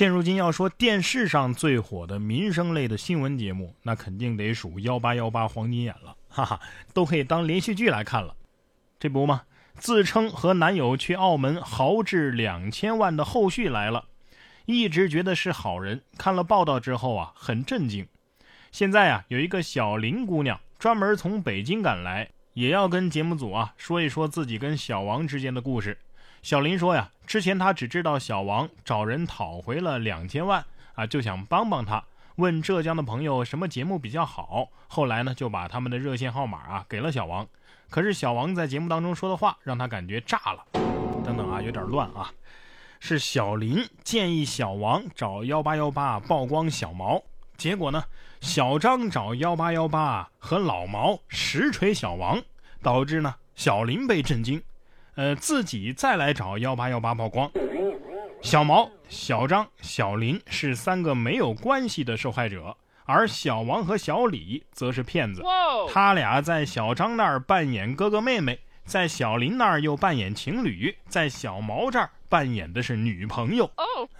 现如今要说电视上最火的民生类的新闻节目，那肯定得数幺八幺八黄金眼了，哈哈，都可以当连续剧来看了。这不嘛，自称和男友去澳门豪掷两千万的后续来了，一直觉得是好人，看了报道之后啊，很震惊。现在啊，有一个小林姑娘专门从北京赶来，也要跟节目组啊说一说自己跟小王之间的故事。小林说呀，之前他只知道小王找人讨回了两千万啊，就想帮帮他，问浙江的朋友什么节目比较好。后来呢，就把他们的热线号码啊给了小王。可是小王在节目当中说的话让他感觉炸了。等等啊，有点乱啊。是小林建议小王找幺八幺八曝光小毛，结果呢，小张找幺八幺八和老毛实锤小王，导致呢小林被震惊。呃，自己再来找幺八幺八曝光，小毛、小张、小林是三个没有关系的受害者，而小王和小李则是骗子。他俩在小张那儿扮演哥哥妹妹，在小林那儿又扮演情侣，在小毛这儿扮演的是女朋友。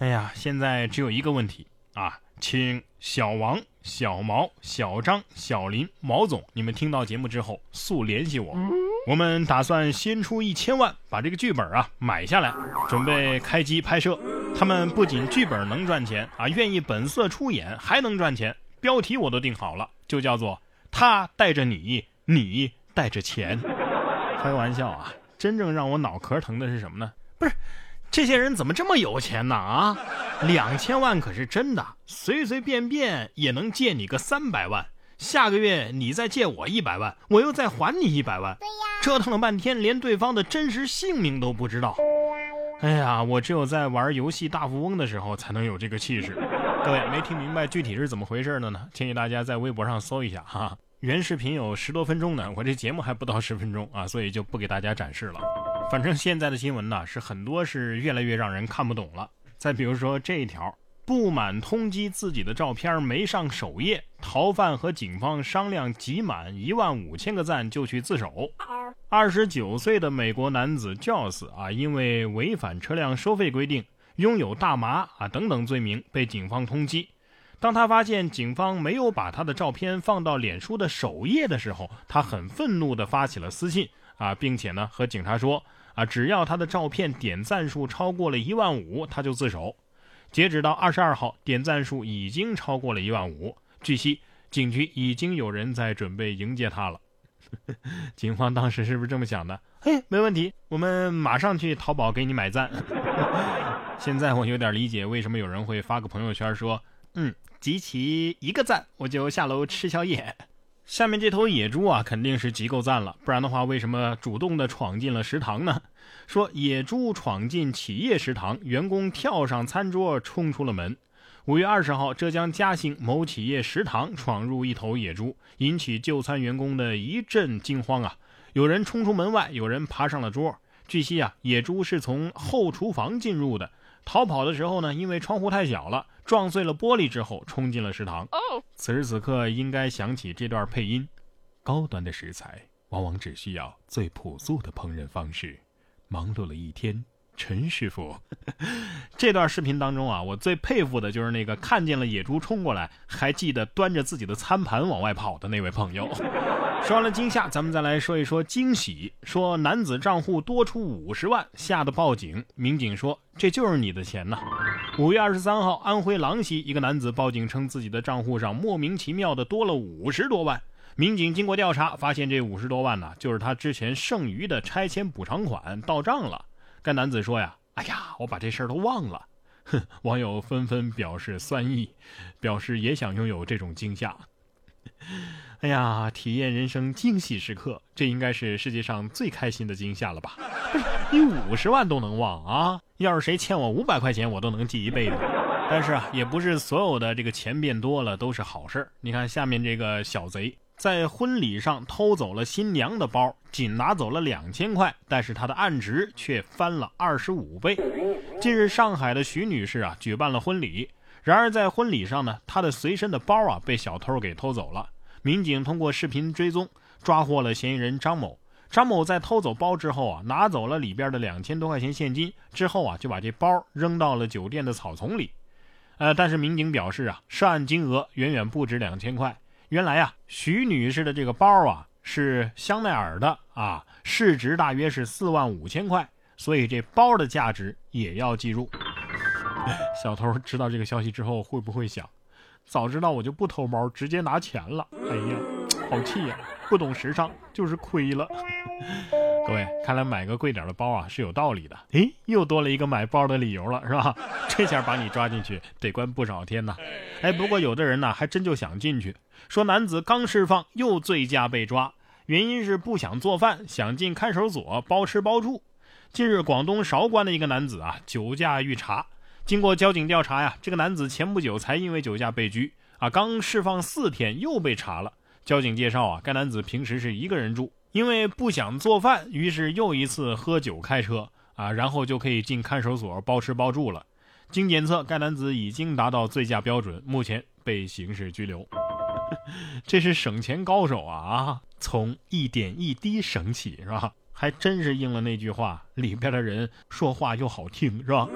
哎呀，现在只有一个问题啊，请小王、小毛、小张、小林、毛总，你们听到节目之后速联系我。我们打算先出一千万把这个剧本啊买下来，准备开机拍摄。他们不仅剧本能赚钱啊，愿意本色出演还能赚钱。标题我都定好了，就叫做“他带着你，你带着钱”。开玩笑啊，真正让我脑壳疼的是什么呢？不是，这些人怎么这么有钱呢？啊，两千万可是真的，随随便便也能借你个三百万。下个月你再借我一百万，我又再还你一百万。对呀，折腾了半天，连对方的真实姓名都不知道。哎呀，我只有在玩游戏大富翁的时候才能有这个气势。各位没听明白具体是怎么回事的呢？建议大家在微博上搜一下哈。原视频有十多分钟呢，我这节目还不到十分钟啊，所以就不给大家展示了。反正现在的新闻呢，是很多是越来越让人看不懂了。再比如说这一条。不满通缉自己的照片没上首页，逃犯和警方商量集满一万五千个赞就去自首。二十九岁的美国男子 Joss 啊，因为违反车辆收费规定、拥有大麻啊等等罪名被警方通缉。当他发现警方没有把他的照片放到脸书的首页的时候，他很愤怒地发起了私信啊，并且呢和警察说啊，只要他的照片点赞数超过了一万五，他就自首。截止到二十二号，点赞数已经超过了一万五。据悉，警局已经有人在准备迎接他了。警方当时是不是这么想的？嘿，没问题，我们马上去淘宝给你买赞。现在我有点理解为什么有人会发个朋友圈说：“嗯，集齐一个赞，我就下楼吃宵夜。”下面这头野猪啊，肯定是集够赞了，不然的话，为什么主动的闯进了食堂呢？说野猪闯进企业食堂，员工跳上餐桌冲出了门。五月二十号，浙江嘉兴某企业食堂闯入一头野猪，引起就餐员工的一阵惊慌啊！有人冲出门外，有人爬上了桌。据悉啊，野猪是从后厨房进入的。逃跑的时候呢，因为窗户太小了，撞碎了玻璃之后冲进了食堂。此时此刻应该响起这段配音：高端的食材往往只需要最朴素的烹饪方式。忙碌了一天，陈师傅，这段视频当中啊，我最佩服的就是那个看见了野猪冲过来，还记得端着自己的餐盘往外跑的那位朋友。说完了惊吓，咱们再来说一说惊喜。说男子账户多出五十万，吓得报警。民警说：“这就是你的钱呐。”五月二十三号，安徽郎溪一个男子报警称自己的账户上莫名其妙的多了五十多万。民警经过调查，发现这五十多万呢，就是他之前剩余的拆迁补偿款到账了。该男子说呀：“哎呀，我把这事儿都忘了。”哼，网友纷纷表示酸意，表示也想拥有这种惊吓。哎呀，体验人生惊喜时刻，这应该是世界上最开心的惊吓了吧？你五十万都能忘啊？要是谁欠我五百块钱，我都能记一辈子。但是啊，也不是所有的这个钱变多了都是好事。你看下面这个小贼在婚礼上偷走了新娘的包，仅拿走了两千块，但是他的案值却翻了二十五倍。近日，上海的徐女士啊举办了婚礼，然而在婚礼上呢，她的随身的包啊被小偷给偷走了。民警通过视频追踪，抓获了嫌疑人张某。张某在偷走包之后啊，拿走了里边的两千多块钱现金，之后啊，就把这包扔到了酒店的草丛里。呃，但是民警表示啊，涉案金额远远不止两千块。原来呀，徐女士的这个包啊是香奈儿的啊，市值大约是四万五千块，所以这包的价值也要计入。小偷知道这个消息之后，会不会想，早知道我就不偷包，直接拿钱了？哎呀，好气呀！不懂时尚就是亏了。各位，看来买个贵点的包啊是有道理的。诶，又多了一个买包的理由了，是吧？这下把你抓进去得关不少天呐。哎，不过有的人呢还真就想进去。说男子刚释放又醉驾被抓，原因是不想做饭，想进看守所包吃包住。近日，广东韶关的一个男子啊酒驾遇查，经过交警调查呀，这个男子前不久才因为酒驾被拘啊，刚释放四天又被查了。交警介绍啊，该男子平时是一个人住。因为不想做饭，于是又一次喝酒开车啊，然后就可以进看守所包吃包住了。经检测，该男子已经达到醉驾标准，目前被刑事拘留。这是省钱高手啊啊！从一点一滴省起是吧？还真是应了那句话，里边的人说话又好听是吧？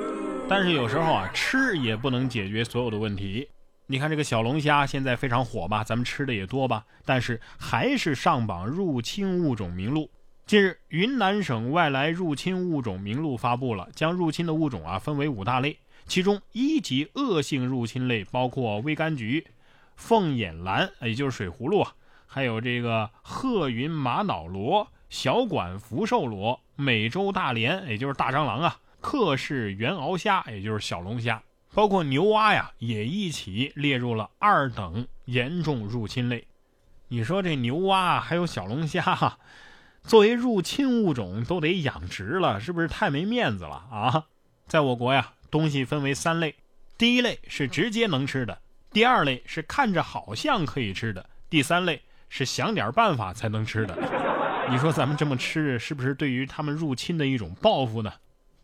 但是有时候啊，吃也不能解决所有的问题。你看这个小龙虾现在非常火吧，咱们吃的也多吧，但是还是上榜入侵物种名录。近日，云南省外来入侵物种名录发布了，将入侵的物种啊分为五大类，其中一级恶性入侵类包括微柑橘、凤眼兰，也就是水葫芦啊，还有这个鹤云玛瑙螺、小管福寿螺、美洲大蠊，也就是大蟑螂啊，克氏原螯虾，也就是小龙虾。包括牛蛙呀，也一起列入了二等严重入侵类。你说这牛蛙还有小龙虾，作为入侵物种都得养殖了，是不是太没面子了啊？在我国呀，东西分为三类：第一类是直接能吃的，第二类是看着好像可以吃的，第三类是想点办法才能吃的。你说咱们这么吃，是不是对于他们入侵的一种报复呢？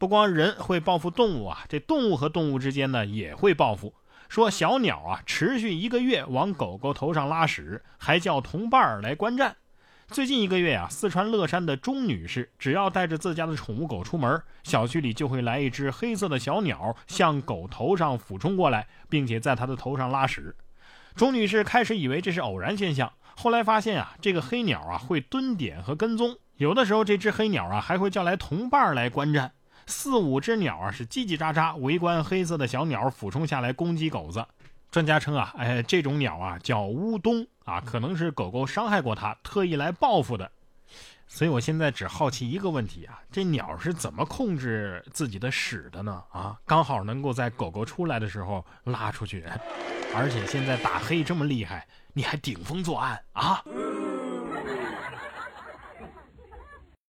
不光人会报复动物啊，这动物和动物之间呢也会报复。说小鸟啊，持续一个月往狗狗头上拉屎，还叫同伴儿来观战。最近一个月啊，四川乐山的钟女士，只要带着自家的宠物狗出门，小区里就会来一只黑色的小鸟向狗头上俯冲过来，并且在它的头上拉屎。钟女士开始以为这是偶然现象，后来发现啊，这个黑鸟啊会蹲点和跟踪，有的时候这只黑鸟啊还会叫来同伴儿来观战。四五只鸟啊，是叽叽喳喳围观黑色的小鸟俯冲下来攻击狗子。专家称啊，哎，这种鸟啊叫乌冬啊，可能是狗狗伤害过它，特意来报复的。所以我现在只好奇一个问题啊，这鸟是怎么控制自己的屎的呢？啊，刚好能够在狗狗出来的时候拉出去，而且现在打黑这么厉害，你还顶风作案啊？